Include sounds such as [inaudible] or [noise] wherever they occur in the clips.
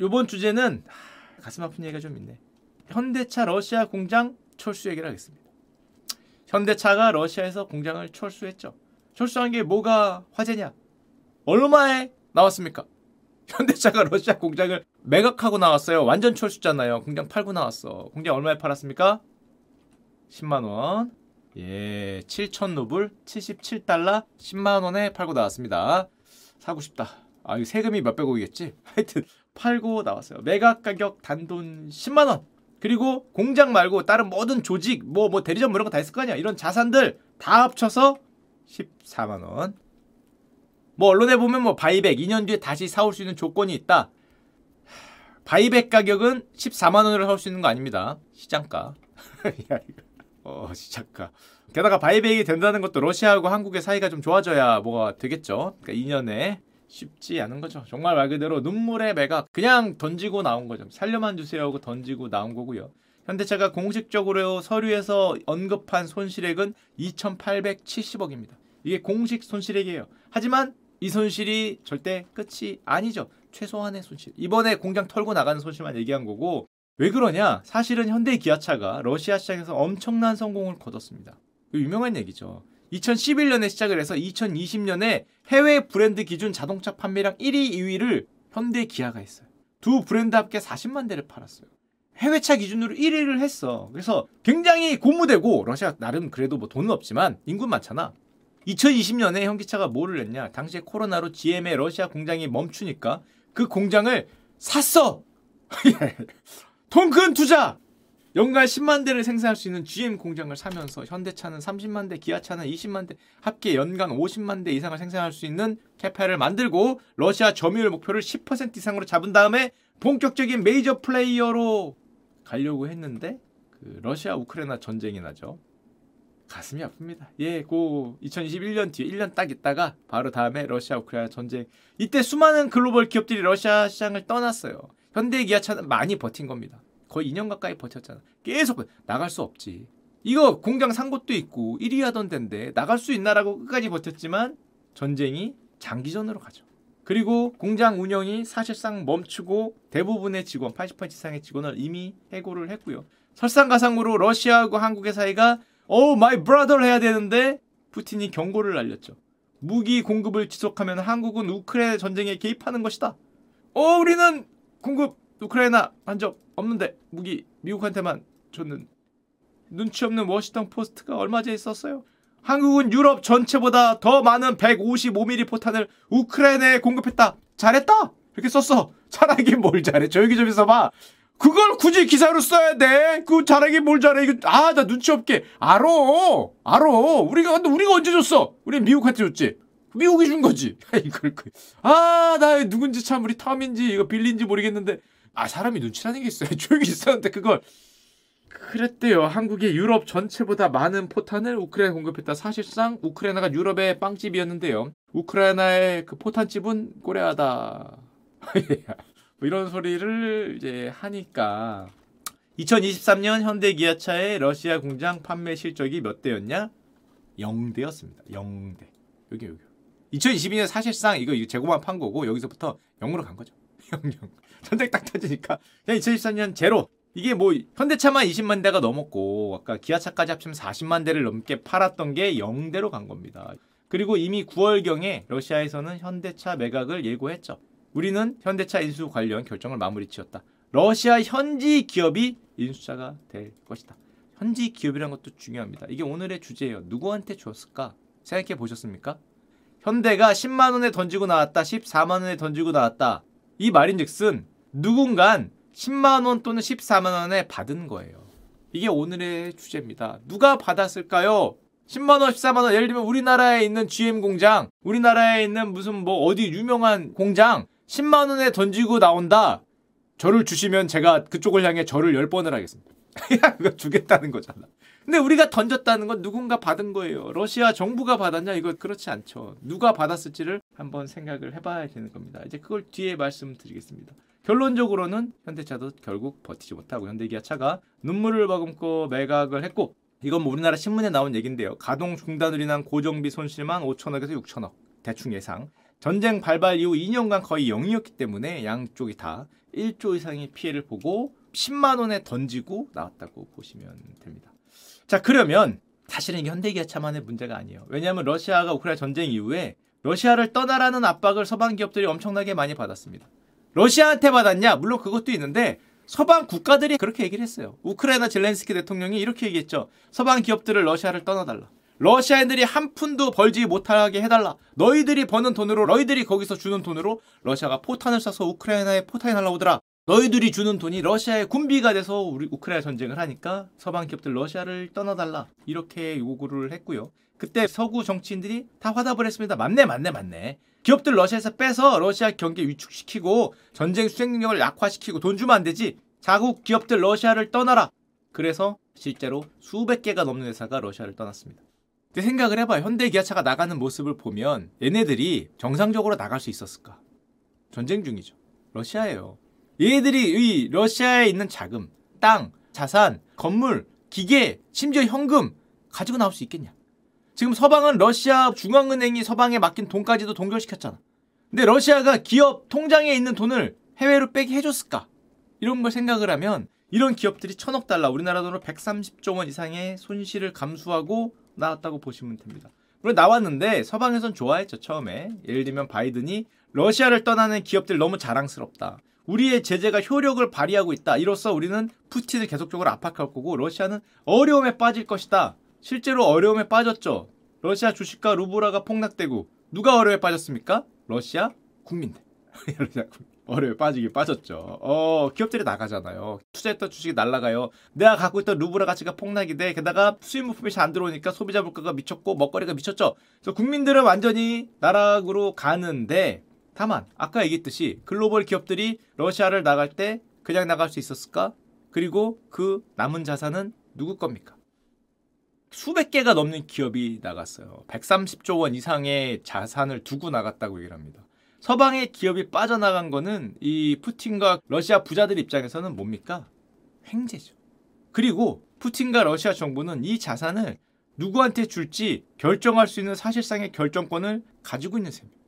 요번 주제는 하, 가슴 아픈 얘기가 좀 있네. 현대차 러시아 공장 철수 얘기를 하겠습니다. 현대차가 러시아에서 공장을 철수했죠. 철수한 게 뭐가 화제냐? 얼마에 나왔습니까? [laughs] 현대차가 러시아 공장을 매각하고 나왔어요. 완전 철수잖아요. 공장 팔고 나왔어. 공장 얼마에 팔았습니까? 10만 원. 예, 7천 루블, 77달러, 10만 원에 팔고 나왔습니다. 사고 싶다. 아, 이 세금이 몇백억이겠지? [laughs] 하여튼 팔고 나왔어요. 매각 가격 단돈 10만 원. 그리고 공장 말고 다른 모든 조직, 뭐, 뭐 대리점 뭐 이런 거 다 있을 거 아니야. 이런 자산들 다 합쳐서 14만 원. 뭐 언론에 보면 뭐 buyback 2년 뒤에 다시 사올 수 있는 조건이 있다. buyback 가격은 14만 원으로 살수 있는 거 아닙니다. 시장가. [laughs] 어, 시장가. 게다가 바이백이 된다는 것도 러시아하고 한국의 사이가 좀 좋아져야 뭐가 되겠죠. 그러니까 2년에 쉽지 않은 거죠. 정말 말 그대로 눈물의 매각 그냥 던지고 나온 거죠. 살려만 주세요 하고 던지고 나온 거고요. 현대차가 공식적으로 서류에서 언급한 손실액은 2,870억입니다. 이게 공식 손실액이에요. 하지만 이 손실이 절대 끝이 아니죠. 최소한의 손실. 이번에 공장 털고 나가는 손실만 얘기한 거고 왜 그러냐? 사실은 현대 기아차가 러시아 시장에서 엄청난 성공을 거뒀습니다. 유명한 얘기죠. 2011년에 시작을 해서 2020년에 해외 브랜드 기준 자동차 판매량 1위, 2위를 현대 기아가 했어요. 두 브랜드 합계 40만 대를 팔았어요. 해외차 기준으로 1위를 했어. 그래서 굉장히 고무되고 러시아 나름 그래도 뭐 돈은 없지만 인구 많잖아. 2020년에 현기차가 뭐를 했냐? 당시에 코로나로 GM의 러시아 공장이 멈추니까 그 공장을 샀어. [laughs] 통 큰 투자. 연간 10만 대를 생산할 수 있는 GM 공장을 사면서 현대차는 30만 대, 기아차는 20만 대, 합계 연간 50만 대 이상을 생산할 수 있는 capa를 만들고 러시아 점유율 목표를 10% 이상으로 잡은 다음에 본격적인 메이저 플레이어로 가려고 했는데 그 러시아 우크라이나 전쟁이 나죠. 가슴이 아픕니다. 예, 고 2021년 뒤에 1년 딱 있다가 바로 다음에 러시아 우크라이나 전쟁. 이때 수많은 글로벌 기업들이 러시아 시장을 떠났어요. 현대 기아차는 많이 버틴 겁니다. 거의 2년 가까이 버텼잖아. 계속 나갈 수 없지. 이거 공장 산 곳도 있고 1위 하던 데인데 나갈 수 있나라고 끝까지 버텼지만 전쟁이 장기전으로 가죠. 그리고 공장 운영이 사실상 멈추고 대부분의 직원, 80% 이상의 직원을 이미 해고를 했고요. 설상가상으로 러시아하고 한국의 사이가 oh my brother를 해야 되는데 푸틴이 경고를 날렸죠. 무기 공급을 지속하면 한국은 우크라이나 전쟁에 개입하는 것이다. 어 우리는 공급 우크라이나 한 적 없는데 무기 미국한테만 줬는 눈치 없는 워싱턴 포스트가 얼마 전에 있었어요. 한국은 유럽 전체보다 더 많은 155mm 포탄을 우크라이나에 공급했다. 잘했다. 이렇게 썼어. 잘하긴 뭘 잘해. 조용히 좀 있어봐. 그걸 굳이 기사로 써야 돼. 그 잘하긴 뭘 잘해. 이거 아 나 눈치 없게 알아. 알아. 우리가 근데 우리가 언제 줬어? 우리 미국한테 줬지. 미국이 준 거지. [laughs] 이걸 아 나 누군지 참 우리 탐인지 이거 빌린지 모르겠는데 아 사람이 눈치라는 게 있어요. 조용히 있었는데 그걸 그랬대요. 한국이 유럽 전체보다 많은 포탄을 우크라이나 공급했다. 사실상 우크라이나가 유럽의 빵집이었는데요. 우크라이나의 그 포탄집은 꼬레하다. [laughs] 뭐 이런 소리를 이제 하니까 2023년 현대 기아차의 러시아 공장 판매 실적이 몇 대였냐? 0대였습니다. 0대. 여기 여기. 2022년 사실상 이거 재고만 판 거고 여기서부터 0으로 간 거죠. [laughs] 0 0. 전쟁 딱 터지니까 그냥 2024년 제로. 이게 뭐 현대차만 20만 대가 넘었고 아까 기아차까지 합치면 40만 대를 넘게 팔았던 게 0대로 간 겁니다. 그리고 이미 9월경에 러시아에서는 현대차 매각을 예고했죠. 우리는 현대차 인수 관련 결정을 마무리 지었다. 러시아 현지 기업이 인수자가 될 것이다. 현지 기업이라는 것도 중요합니다. 이게 오늘의 주제예요. 누구한테 줬을까? 생각해 보셨습니까? 현대가 10만 원에 던지고 나왔다. 14만 원에 던지고 나왔다. 이 말인즉슨 누군간 10만 원 또는 14만 원에 받은 거예요. 이게 오늘의 주제입니다. 누가 받았을까요? 10만 원, 14만 원. 예를 들면 우리나라에 있는 GM 공장, 우리나라에 있는 무슨 뭐 어디 유명한 공장 10만 원에 던지고 나온다. 저를 주시면 제가 그쪽을 향해 저를 10번을 하겠습니다. [laughs] 그거 주겠다는 거잖아. 근데 우리가 던졌다는 건 누군가 받은 거예요. 러시아 정부가 받았냐? 이거 그렇지 않죠. 누가 받았을지를 한번 생각을 해봐야 되는 겁니다. 이제 그걸 뒤에 말씀드리겠습니다. 결론적으로는 현대차도 결국 버티지 못하고 현대기아 차가 눈물을 머금고 매각을 했고 이건 뭐 우리나라 신문에 나온 얘기인데요. 가동 중단으로 인한 고정비 손실만 5천억에서 6천억 대충 예상. 전쟁 발발 이후 2년간 거의 0이었기 때문에 양쪽이 다 1조 이상의 피해를 보고 10만 원에 던지고 나왔다고 보시면 됩니다. 자 그러면 사실은 이게 현대기아 차만의 문제가 아니에요. 왜냐하면 러시아가 우크라이나 전쟁 이후에 러시아를 떠나라는 압박을 서방 기업들이 엄청나게 많이 받았습니다. 러시아한테 받았냐? 물론 그것도 있는데 서방 국가들이 그렇게 얘기를 했어요. 우크라이나 젤렌스키 대통령이 이렇게 얘기했죠. 서방 기업들을 러시아를 떠나달라. 러시아인들이 한 푼도 벌지 못하게 해달라. 너희들이 버는 돈으로 너희들이 거기서 주는 돈으로 러시아가 포탄을 쏴서 우크라이나에 포탄이 날라오더라. 너희들이 주는 돈이 러시아의 군비가 돼서 우리 우크라이나 전쟁을 하니까 서방 기업들 러시아를 떠나달라. 이렇게 요구를 했고요. 그때 서구 정치인들이 다 화답을 했습니다. 맞네, 맞네, 맞네. 기업들 러시아에서 빼서 러시아 경기 위축시키고 전쟁 수행 능력을 약화시키고 돈 주면 안 되지. 자국 기업들 러시아를 떠나라. 그래서 실제로 수백 개가 넘는 회사가 러시아를 떠났습니다. 근데 생각을 해봐요. 현대 기아차가 나가는 모습을 보면 얘네들이 정상적으로 나갈 수 있었을까? 전쟁 중이죠. 러시아예요. 얘들이 이 러시아에 있는 자금, 땅, 자산, 건물, 기계, 심지어 현금 가지고 나올 수 있겠냐? 지금 서방은 러시아 중앙은행이 서방에 맡긴 돈까지도 동결시켰잖아. 근데 러시아가 기업 통장에 있는 돈을 해외로 빼게 해줬을까? 이런 걸 생각을 하면 이런 기업들이 천억 달러, 우리나라 돈으로 130조 원 이상의 손실을 감수하고 나왔다고 보시면 됩니다. 물론 나왔는데 서방에선 좋아했죠 처음에 예를 들면 바이든이 러시아를 떠나는 기업들 너무 자랑스럽다. 우리의 제재가 효력을 발휘하고 있다. 이로써 우리는 푸틴을 계속적으로 압박할 거고 러시아는 어려움에 빠질 것이다. 실제로 어려움에 빠졌죠. 러시아 주식과 루브라가 폭락되고 누가 어려움에 빠졌습니까? 러시아 국민들. [laughs] 러시아 국민. 어려움에 빠지긴 빠졌죠. 어, 기업들이 나가잖아요. 투자했던 주식이 날라가요. 내가 갖고 있던 루브라 가치가 폭락이 돼. 게다가 수입 물품이 잘 안 들어오니까 소비자 물가가 미쳤고 먹거리가 미쳤죠. 그래서 국민들은 완전히 나락으로 가는데 다만 아까 얘기했듯이 글로벌 기업들이 러시아를 나갈 때 그냥 나갈 수 있었을까? 그리고 그 남은 자산은 누구 겁니까? 수백 개가 넘는 기업이 나갔어요. 130조 원 이상의 자산을 두고 나갔다고 얘기를 합니다. 서방의 기업이 빠져나간 거는 이 푸틴과 러시아 부자들 입장에서는 뭡니까? 횡재죠. 그리고 푸틴과 러시아 정부는 이 자산을 누구한테 줄지 결정할 수 있는 사실상의 결정권을 가지고 있는 셈입니다.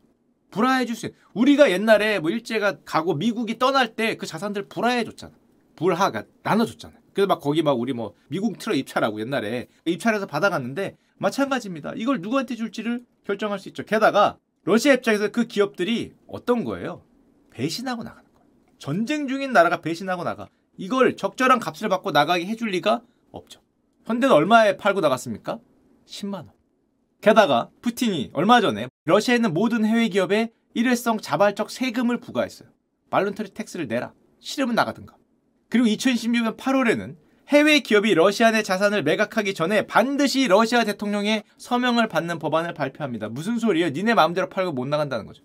불화해 줄 수 있는. 우리가 옛날에 뭐 일제가 가고 미국이 떠날 때 그 자산들 불화해 줬잖아. 불화가 나눠 줬잖아. 그래서 막 거기 막 우리 뭐 미국 틀어 입찰하고 옛날에 입찰해서 받아갔는데 마찬가지입니다. 이걸 누구한테 줄지를 결정할 수 있죠. 게다가 러시아 입장에서 그 기업들이 어떤 거예요? 배신하고 나가는 거예요. 전쟁 중인 나라가 배신하고 나가. 이걸 적절한 값을 받고 나가게 해줄 리가 없죠. 현대는 얼마에 팔고 나갔습니까? 10만 원. 게다가 푸틴이 얼마 전에 러시아에 있는 모든 해외 기업에 일회성 자발적 세금을 부과했어요. voluntary tax를 내라. 싫으면 나가든가. 그리고 2016년 8월에는 해외 기업이 러시아 내 자산을 매각하기 전에 반드시 러시아 대통령의 서명을 받는 법안을 발표합니다. 무슨 소리예요? 니네 마음대로 팔고 못 나간다는 거죠.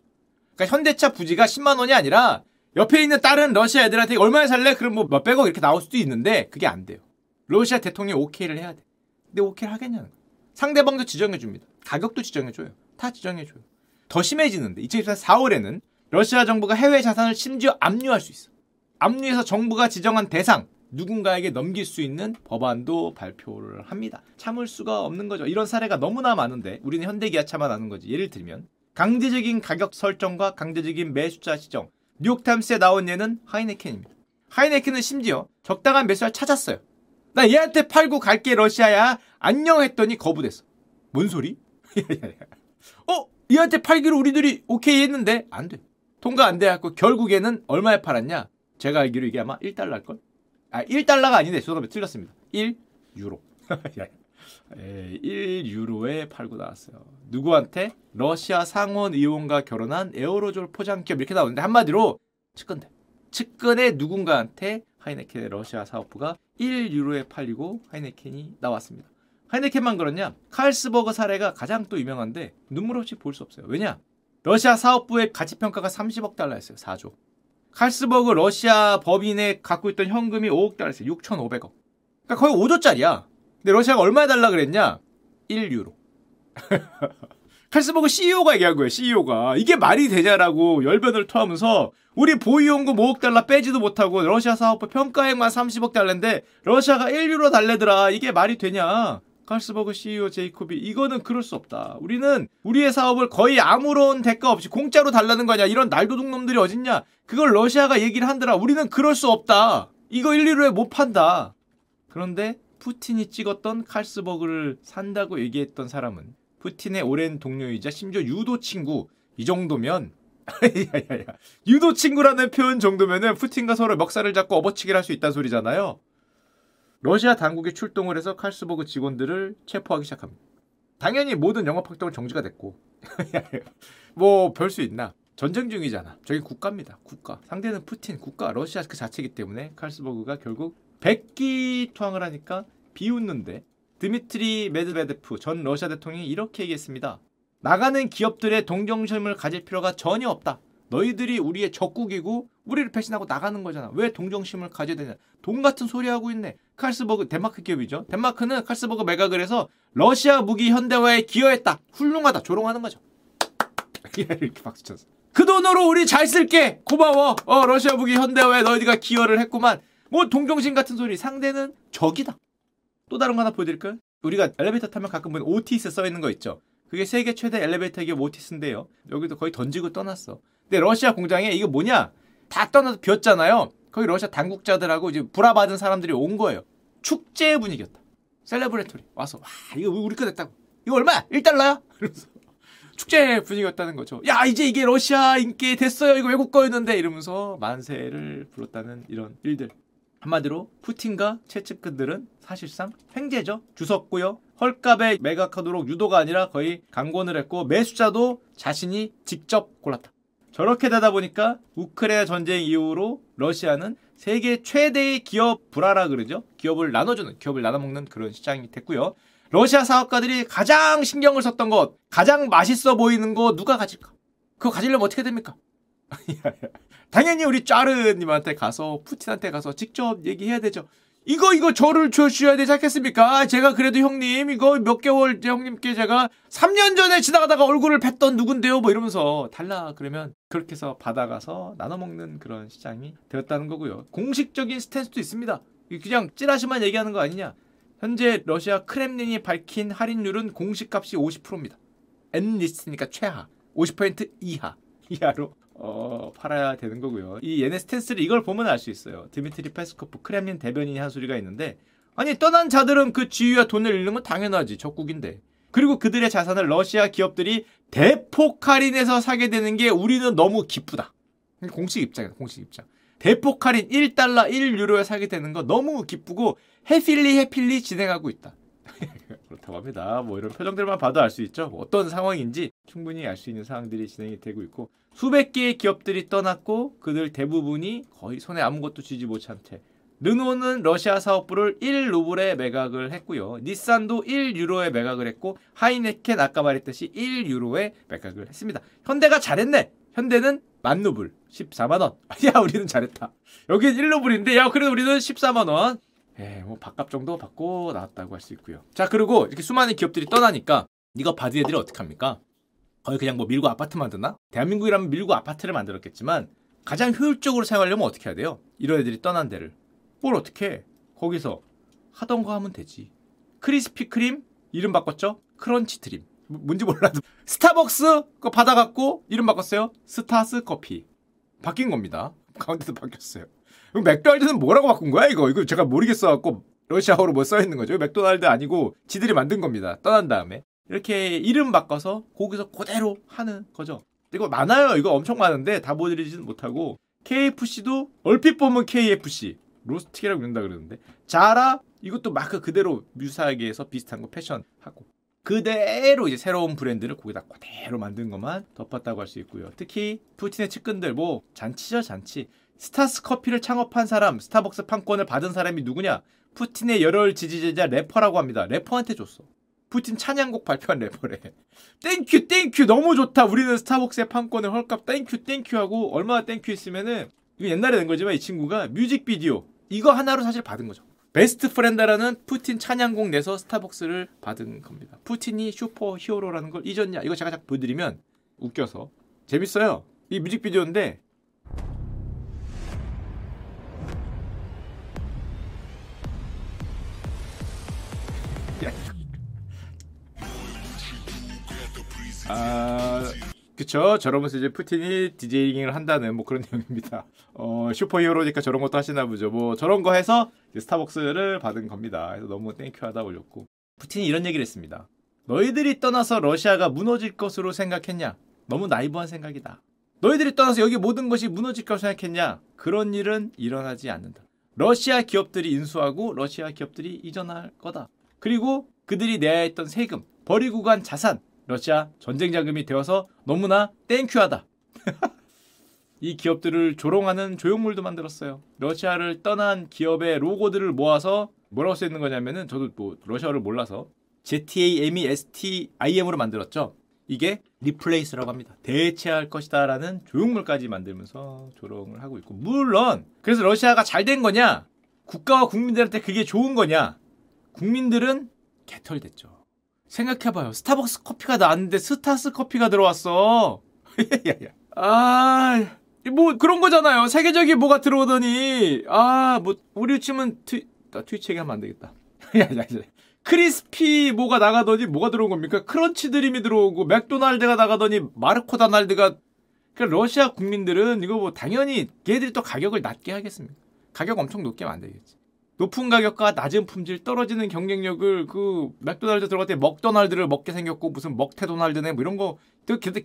그러니까 현대차 부지가 10만 원이 아니라 옆에 있는 다른 러시아 애들한테 얼마에 살래? 그럼 뭐 몇백억 이렇게 나올 수도 있는데 그게 안 돼요. 러시아 대통령이 오케이를 해야 돼. 근데 오케이를 하겠냐는 거예요. 상대방도 지정해 줍니다. 가격도 지정해 줘요. 다 지정해 줘요. 더 심해지는데 2024년 4월에는 러시아 정부가 해외 자산을 심지어 압류할 수 있어. 압류해서 정부가 지정한 대상 누군가에게 넘길 수 있는 법안도 발표를 합니다. 참을 수가 없는 거죠. 이런 사례가 너무나 많은데 우리는 현대기아차만 아는 거지. 예를 들면 강제적인 가격 설정과 강제적인 매수자 지정. 뉴욕타임스에 나온 예는 하이네켄입니다. 하이네켄은 심지어 적당한 매수자를 찾았어요. 나 얘한테 팔고 갈게 러시아야. 안녕 했더니 거부됐어. 뭔 소리? [laughs] 어? 얘한테 팔기로 우리들이 오케이 했는데 안 돼. 통과 안 돼갖고 결국에는 얼마에 팔았냐? 제가 알기로 이게 아마 1달러일걸? 아 1달러가 아닌데 죄송합니다. 틀렸습니다. 1유로. 1유로에 [laughs] 팔고 나왔어요. 누구한테? 러시아 상원 의원과 결혼한 에어로졸 포장기업 이렇게 나오는데 한마디로 측근대. 측근의 누군가한테 하이네켄의 러시아 사업부가 1유로에 팔리고 하이네켄이 나왔습니다. 하이네켄만 그렇냐? 칼스버그 사례가 가장 또 유명한데 눈물 없이 볼 수 없어요. 왜냐? 러시아 사업부의 가치평가가 30억 달러였어요. 4조. 칼스버그 러시아 법인에 갖고 있던 현금이 5억 달러였어요. 6,500억. 그러니까 거의 5조짜리야. 근데 러시아가 얼마에 달라 그랬냐? 1유로. [laughs] 칼스버그 CEO가 얘기한 거예요. CEO가 이게 말이 되냐라고 열변을 토하면서 우리 보유연금 5억 달러 빼지도 못하고 러시아 사업부 평가액만 30억 달러인데 러시아가 1유로 달래더라. 이게 말이 되냐? 칼스버그 CEO 제이콥이 이거는 그럴 수 없다. 우리는 우리의 사업을 거의 아무런 대가 없이 공짜로 달라는 거냐. 이런 날도둑 놈들이 어딨냐. 그걸 러시아가 얘기를 한더라. 우리는 그럴 수 없다. 이거 1, 2루에 못 판다. 그런데 푸틴이 찍었던 칼스버그를 산다고 얘기했던 사람은 푸틴의 오랜 동료이자 심지어 유도 친구 이 정도면 [laughs] 유도 친구라는 표현 정도면은 푸틴과 서로 멱살을 잡고 업어치기를 할 수 있다는 소리잖아요. 러시아 당국이 출동을 해서 칼스버그 직원들을 체포하기 시작합니다. 당연히 모든 영업 활동은 정지가 됐고 [laughs] 뭐 별 수 있나 전쟁 중이잖아. 저기 국가입니다. 국가. 상대는 푸틴 국가 러시아 그 자체이기 때문에 칼스버그가 결국 백기 투항을 하니까 비웃는데 드미트리 메드베데프 전 러시아 대통령이 이렇게 얘기했습니다. 나가는 기업들의 동정심을 가질 필요가 전혀 없다. 너희들이 우리의 적국이고 우리를 배신하고 나가는 거잖아. 왜 동정심을 가져야 되냐. 돈 같은 소리 하고 있네. 칼스버그 덴마크 기업이죠. 덴마크는 칼스버그 매각을 해서 러시아 무기 현대화에 기여했다. 훌륭하다. 조롱하는 거죠. [laughs] 이렇게 박수 쳤어. 그 돈으로 우리 잘 쓸게. 고마워. 어 러시아 무기 현대화에 너희가 기여를 했구만. 뭐 동정심 같은 소리. 상대는 적이다. 또 다른 거 하나 보여드릴까요? 우리가 엘리베이터 타면 가끔 보면 오티스 써 있는 거 있죠. 그게 세계 최대 엘리베이터 기업 오티스인데요. 여기도 거의 던지고 떠났어. 근데 러시아 공장에 이거 뭐냐? 다 떠나서 비었잖아요. 거기 러시아 당국자들하고 이제 불하받은 사람들이 온 거예요. 축제 분위기였다. celebratory 와서 와 이거 우리 거 됐다고. 이거 얼마? 1달러야? [laughs] 그러면서 축제 분위기였다는 거죠. 야 이제 이게 러시아인 게 됐어요. 이거 외국 거였는데 이러면서 만세를 불렀다는 이런 일들. 한마디로 푸틴과 채측근들은 사실상 횡재죠. 주섰고요. 헐값에 매각하도록 유도가 아니라 거의 강권을 했고 매수자도 자신이 직접 골랐다. 저렇게 되다 보니까 우크라이나 전쟁 이후로 러시아는 세계 최대의 기업 불화라 그러죠. 기업을 나눠주는, 기업을 나눠먹는 그런 시장이 됐고요. 러시아 사업가들이 가장 신경을 썼던 것, 가장 맛있어 보이는 거 누가 가질까? 그거 가지려면 어떻게 됩니까? [laughs] 당연히 우리 짜르님한테 가서 푸틴한테 가서 직접 얘기해야 되죠. 이거 이거 저를 줘주셔야 되지 않겠습니까? 제가 그래도 형님 이거 몇 개월 형님께 제가 3년 전에 지나가다가 얼굴을 뵀던 누군데요? 뭐 이러면서 달라 그러면 그렇게 해서 받아가서 나눠먹는 그런 시장이 되었다는 거고요. 공식적인 스탠스도 있습니다. 그냥 찌라시만 얘기하는 거 아니냐. 현재 러시아 크렘린이 밝힌 할인율은 공식값이 50%입니다. N리스트니까 최하. 50% 이하. 이하로 어, 팔아야 되는 거고요. 이 얘네 stance를 이걸 보면 알 수 있어요. 드미트리 페스코프 크렘린 대변인이 한 소리가 있는데 아니 떠난 자들은 그 지위와 돈을 잃는 건 당연하지 적국인데 그리고 그들의 자산을 러시아 기업들이 대폭 할인해서 사게 되는 게 우리는 너무 기쁘다. 공식 입장이다. 공식 입장. 대폭 할인 1달러 1유로에 사게 되는 거 너무 기쁘고 happily happily 진행하고 있다. [laughs] 그렇다고 합니다. 뭐 이런 표정들만 봐도 알 수 있죠. 뭐 어떤 상황인지 충분히 알 수 있는 상황들이 진행이 되고 있고 수백 개의 기업들이 떠났고 그들 대부분이 거의 손에 아무것도 쥐지 못한 채 르노는 러시아 사업부를 1루블에 매각을 했고요. 닛산도 1유로에 매각을 했고 하이네켄 아까 말했듯이 1유로에 매각을 했습니다. 현대가 잘했네. 현대는 만 루블 14만 원. [laughs] 야 우리는 잘했다. 여기는 1루블인데 야 그래도 우리는 14만 원. 예, 뭐 밥값 정도 받고 나왔다고 할 수 있고요. 자 그리고 이렇게 수많은 기업들이 떠나니까 이거 받은 애들이 어떻게 합니까? 거의 그냥 뭐 밀고 아파트 만드나? 대한민국이라면 밀고 아파트를 만들었겠지만 가장 효율적으로 사용하려면 어떻게 해야 돼요? 이런 애들이 떠난 데를. 뭘 어떻게 해? 거기서 하던 거 하면 되지. 크리스피 크림? 이름 바꿨죠? 크런치 드림. 뭐, 뭔지 몰라도. [laughs] 스타벅스? 거 받아갖고 이름 바꿨어요? 스타스 커피. 바뀐 겁니다. 가운데도 바뀌었어요. 맥도날드는 뭐라고 바꾼 거야 이거? 이거 제가 모르겠어 갖고 러시아어로 뭐 써있는 거죠? 맥도날드 아니고 지들이 만든 겁니다. 떠난 다음에 이렇게 이름 바꿔서 거기서 그대로 하는 거죠. 이거 많아요. 이거 엄청 많은데 다 보여드리지는 못하고 KFC도 얼핏 보면 KFC 로스틱이라고 그런다 그러는데 자라 이것도 마크 그대로 유사하게 해서 비슷한 거 패션하고 그대로 이제 새로운 브랜드를 거기다 그대로 만든 것만 덮었다고 할 수 있고요. 특히 푸틴의 측근들 뭐 잔치죠 잔치. 스타스 커피를 창업한 사람, 스타벅스 판권을 받은 사람이 누구냐? 푸틴의 열혈 지지자자 래퍼라고 합니다. 래퍼한테 줬어. 푸틴 찬양곡 발표한 래퍼래. thank you thank you 너무 좋다. 우리는 스타벅스의 판권을 헐값 thank you thank you 하고 얼마나 thank you 했으면은 이거 옛날에 된 거지만 이 친구가 뮤직비디오 이거 하나로 사실 받은 거죠. best friend라는 푸틴 찬양곡 내서 스타벅스를 받은 겁니다. 푸틴이 superhero라는 걸 잊었냐? 이거 제가 딱 보여드리면 웃겨서 재밌어요. 이 뮤직비디오인데 아 그쵸 저러면서 이제 푸틴이 디제잉을 한다는 뭐 그런 [laughs] 내용입니다. 어 슈퍼히어로니까 저런 것도 하시나 보죠. 뭐 저런 거 해서 스타벅스를 받은 겁니다. 그래서 너무 땡큐하다 올렸고 푸틴이 이런 얘기를 했습니다. 너희들이 떠나서 러시아가 무너질 것으로 생각했냐? 너무 나이브한 생각이다. 너희들이 떠나서 여기 모든 것이 무너질 것으로 생각했냐? 그런 일은 일어나지 않는다. 러시아 기업들이 인수하고 러시아 기업들이 이전할 거다. 그리고 그들이 내야 했던 세금, 버리고 간 자산, 러시아 전쟁 자금이 되어서 너무나 땡큐하다. [laughs] 이 기업들을 조롱하는 조형물도 만들었어요. 러시아를 떠난 기업의 로고들을 모아서 뭐라고 써 있는 거냐면은 저도 뭐 러시아를 몰라서 ZAMESTIM으로 만들었죠. 이게 replace라고 합니다. 대체할 것이다라는 조형물까지 만들면서 조롱을 하고 있고 물론 그래서 러시아가 잘 된 거냐? 국가와 국민들한테 그게 좋은 거냐? 국민들은 개털됐죠. 생각해봐요. 스타벅스 커피가 나왔는데 스타스 커피가 들어왔어. [laughs] 아, 뭐 그런 거잖아요. 세계적인 뭐가 들어오더니 아, 뭐 우리 치면 트, 나 트위치 얘기하면 안 되겠다. [laughs] 크리스피 뭐가 나가더니 뭐가 들어온 겁니까? 크런치 드림이 들어오고 맥도날드가 나가더니 마르코 다날드가 그러니까 러시아 국민들은 이거 뭐 당연히 걔들이 또 가격을 낮게 하겠습니까? 가격 엄청 높게 만들겠지. 높은 가격과 낮은 품질 떨어지는 경쟁력을 그 맥도날드 들어갈 때 먹도날드를 먹게 생겼고 무슨 먹태도날드네 뭐 이런 거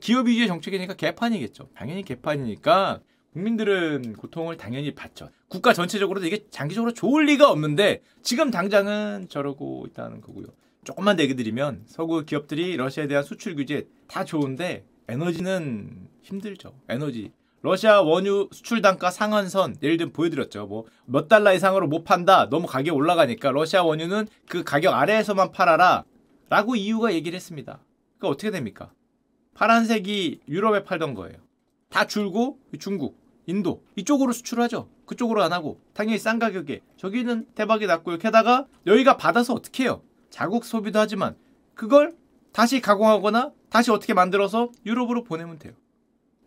기업 위주의 정책이니까 개판이겠죠. 당연히 개판이니까 국민들은 고통을 당연히 받죠. 국가 전체적으로도 이게 장기적으로 좋을 리가 없는데 지금 당장은 저러고 있다는 거고요. 조금만 더 얘기 드리면 서구 기업들이 러시아에 대한 수출 규제 다 좋은데 에너지는 힘들죠. 에너지 러시아 원유 수출 단가 상한선 예를 들면 보여드렸죠. 뭐 몇 달러 이상으로 못 판다. 너무 가격 올라가니까 러시아 원유는 그 가격 아래에서만 팔아라. 라고 이유가 얘기를 했습니다. 그러니까 어떻게 됩니까? 파란색이 유럽에 팔던 거예요. 다 줄고 중국, 인도 이쪽으로 수출하죠. 그쪽으로 안 하고 당연히 싼 가격에 저기는 대박이 났고요. 게다가 여기가 받아서 어떻게 해요? 자국 소비도 하지만 그걸 다시 가공하거나 다시 어떻게 만들어서 유럽으로 보내면 돼요.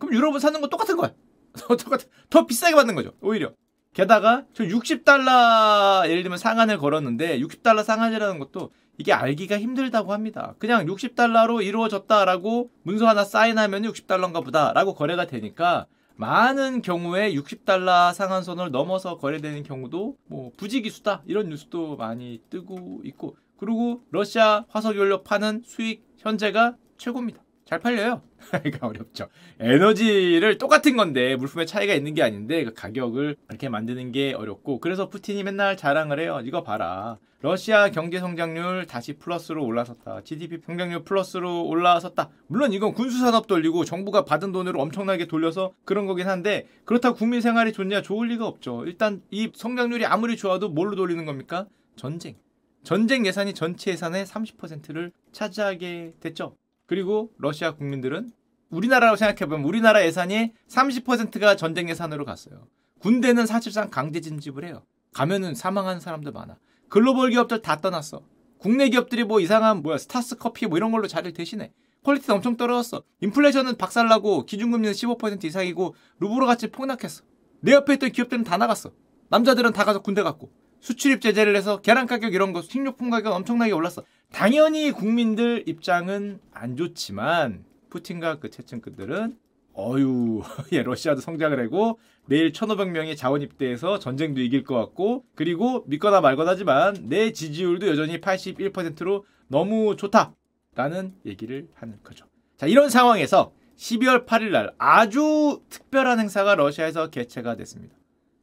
그럼 유럽은 사는 건 똑같은 거야. [laughs] 똑같은 더 비싸게 받는 거죠. 오히려. 게다가 저 60달러 예를 들면 상한을 걸었는데 60달러 상한이라는 것도 이게 알기가 힘들다고 합니다. 그냥 60달러로 이루어졌다라고 문서 하나 사인하면 60달러인가 보다라고 거래가 되니까 많은 경우에 60달러 상한선을 넘어서 거래되는 경우도 뭐 부지기수다 이런 뉴스도 많이 뜨고 있고 그리고 러시아 화석연료 파는 수익 현재가 최고입니다. 잘 팔려요. [laughs] 그러니까 어렵죠. 에너지를 똑같은 건데 물품의 차이가 있는 게 아닌데 그 가격을 이렇게 만드는 게 어렵고 그래서 푸틴이 맨날 자랑을 해요. 이거 봐라. 러시아 경제 성장률 다시 플러스로 올라섰다. GDP 성장률 플러스로 올라섰다. 물론 이건 군수 산업 돌리고 정부가 받은 돈으로 엄청나게 돌려서 그런 거긴 한데 그렇다고 국민 생활이 좋냐? 좋을 리가 없죠. 일단 이 성장률이 아무리 좋아도 뭘로 돌리는 겁니까? 전쟁. 전쟁 예산이 전체 예산의 30%를 차지하게 됐죠. 그리고 러시아 국민들은 우리나라로 생각해보면 우리나라 예산이 30%가 전쟁 예산으로 갔어요. 군대는 사실상 강제 징집을 해요. 가면은 사망한 사람도 많아. 글로벌 기업들 다 떠났어. 국내 기업들이 뭐 이상한 뭐야 Stars Coffee 뭐 이런 걸로 자리를 대신해. quality는 엄청 떨어졌어. 인플레이션은 박살나고 기준금리는 15% 이상이고 루블화 가치 폭락했어. 내 옆에 있던 기업들은 다 나갔어. 남자들은 다 가서 군대 갔고. 수출입 제재를 해서 계란 가격 이런 거 식료품 가격 엄청나게 올랐어. 당연히 국민들 입장은 안 좋지만 푸틴과 그 채층꾼들은 어유 [laughs] 예 러시아도 성장을 하고 내일 1,500명이 자원 입대해서 전쟁도 이길 것 같고 그리고 믿거나 말거나 하지만 내 지지율도 여전히 81%로 너무 좋다라는 얘기를 하는 거죠. 자 이런 상황에서 12월 8일 날 아주 특별한 행사가 러시아에서 개최가 됐습니다.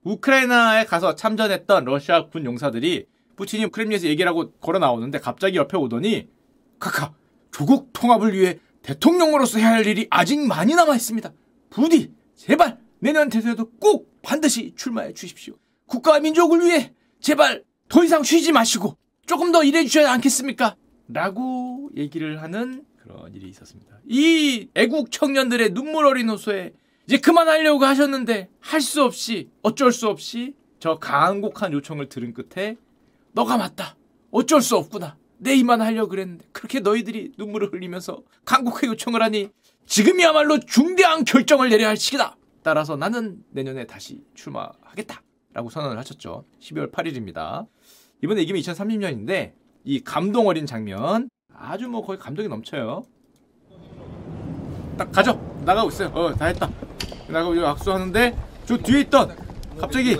우크라이나에 가서 참전했던 러시아 군 용사들이 푸틴이 크렘리에서 얘기를 하고 걸어 나오는데 갑자기 옆에 오더니 카카 조국 통합을 위해 대통령으로서 해야 할 일이 아직 많이 남아 있습니다. 부디 제발 내년 대선에도 꼭 반드시 출마해 주십시오. 국가와 민족을 위해 제발 더 이상 쉬지 마시고 조금 더 일해 주셔야 않겠습니까? 라고 얘기를 하는 그런 일이 있었습니다. 이 애국 청년들의 눈물 어린 호소에 이제 그만하려고 하셨는데 할 수 없이 어쩔 수 없이 저 강곡한 요청을 들은 끝에 너가 맞다. 어쩔 수 없구나. 내 이만 하려고 그랬는데 그렇게 너희들이 눈물을 흘리면서 강국회 요청을 하니 지금이야말로 중대한 결정을 내려야 할 시기다. 따라서 나는 내년에 다시 출마하겠다. 라고 선언을 하셨죠. 12월 8일입니다. 이번에 이기면 2030년인데 이 감동 어린 장면 아주 뭐 거의 감동이 넘쳐요. 딱 가져 나가고 있어요. 어 다 했다. 나가고 여기 악수하는데 저 뒤에 있던 갑자기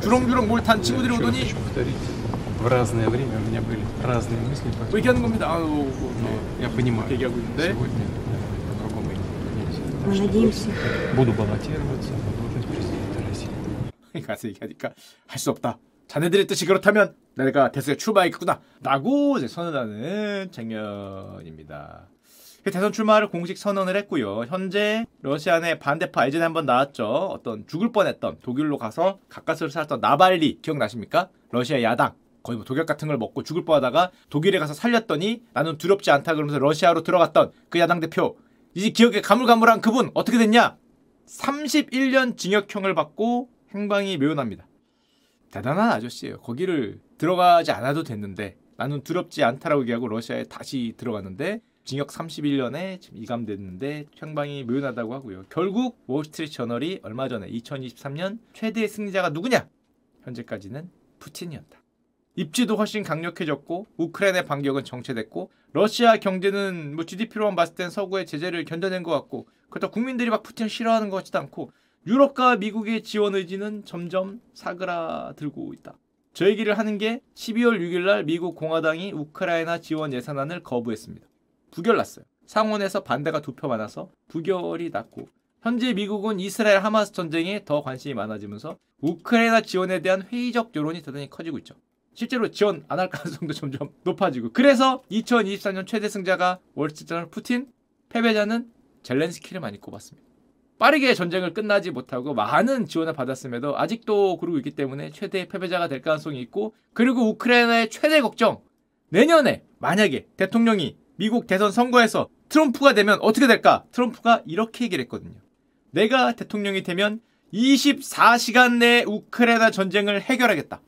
주렁주렁 뭘 탄 친구들이 오더니 Хочу повторить. В разное время у меня были разные мысли, 뭐 поэтому 얘기하는 겁니다. 아유, 뭐, но 뭐, я понимаю, 얘기하고 있는데 сегодня наверное, по-другому нельзя. Так Мы что надеемся. Буду баллотироваться на должность президента России. 가서 얘기하니까 할 수 없다. 자네들의 뜻이 그렇다면 내가 대선에 출마하겠구나. 라고 이제 선언하는 장면입니다. 그 대선 출마를 공식 선언을 했고요. 현재 러시아 내 반대파 예전에 한번 나왔죠. 어떤 죽을 뻔했던 독일로 가서 가까스로 살았던 나발리 기억나십니까? 러시아 야당 거의 뭐 독약 같은 걸 먹고 죽을 뻔하다가 독일에 가서 살렸더니 나는 두렵지 않다 그러면서 러시아로 들어갔던 그 야당 대표 이제 기억에 가물가물한 그분 어떻게 됐냐? 31년 징역형을 받고 행방이 묘연합니다. 대단한 아저씨예요. 거기를 들어가지 않아도 됐는데 나는 두렵지 않다라고 얘기하고 러시아에 다시 들어갔는데 징역 31년에 지금 이감됐는데 행방이 묘연하다고 하고요. 결국 월스트리트 저널이 얼마 전에 2023년 최대의 승리자가 누구냐? 현재까지는 푸틴이었다. 입지도 훨씬 강력해졌고 우크라이나의 반격은 정체됐고 러시아 경제는 뭐 GDP로만 봤을 땐 서구의 제재를 견뎌낸 것 같고 그렇다 국민들이 막 푸틴을 싫어하는 것 같지도 않고 유럽과 미국의 지원 의지는 점점 사그라들고 있다. 저 얘기를 하는 게 12월 6일 날 미국 공화당이 우크라이나 지원 예산안을 거부했습니다. 부결 났어요. 상원에서 반대가 두 표 많아서 부결이 났고 현재 미국은 이스라엘 하마스 전쟁에 더 관심이 많아지면서 우크라이나 지원에 대한 회의적 여론이 대단히 커지고 있죠. 실제로 지원 안 할 가능성도 점점 높아지고 그래서 2024년 최대 승자가 월스트리트저널 푸틴 패배자는 젤렌스키를 많이 꼽았습니다. 빠르게 전쟁을 끝나지 못하고 많은 지원을 받았음에도 아직도 그러고 있기 때문에 최대의 패배자가 될 가능성이 있고 그리고 우크라이나의 최대 걱정 내년에 만약에 대통령이 미국 대선 선거에서 트럼프가 되면 어떻게 될까? 트럼프가 이렇게 얘기를 했거든요. 내가 대통령이 되면 24시간 내에 우크라이나 전쟁을 해결하겠다.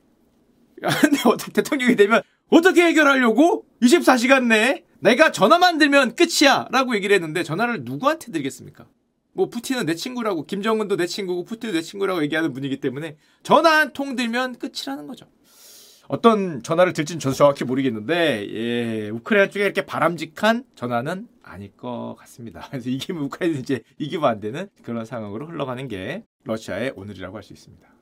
[laughs] 근데 어떻게 대통령이 되면 어떻게 해결하려고? 24시간 내에 내가 전화만 들면 끝이야 라고 얘기를 했는데 전화를 누구한테 드리겠습니까? 뭐 푸틴은 내 친구라고 김정은도 내 친구고 푸틴도 내 친구라고 얘기하는 분이기 때문에 전화 한 통 들면 끝이라는 거죠. 어떤 전화를 들지는 저도 정확히 모르겠는데 예, 우크라이나 쪽에 이렇게 바람직한 전화는 아닐 것 같습니다. [laughs] 그래서 이기면 우크라이나 이제 이기면 안 되는 그런 상황으로 흘러가는 게 러시아의 오늘이라고 할 수 있습니다.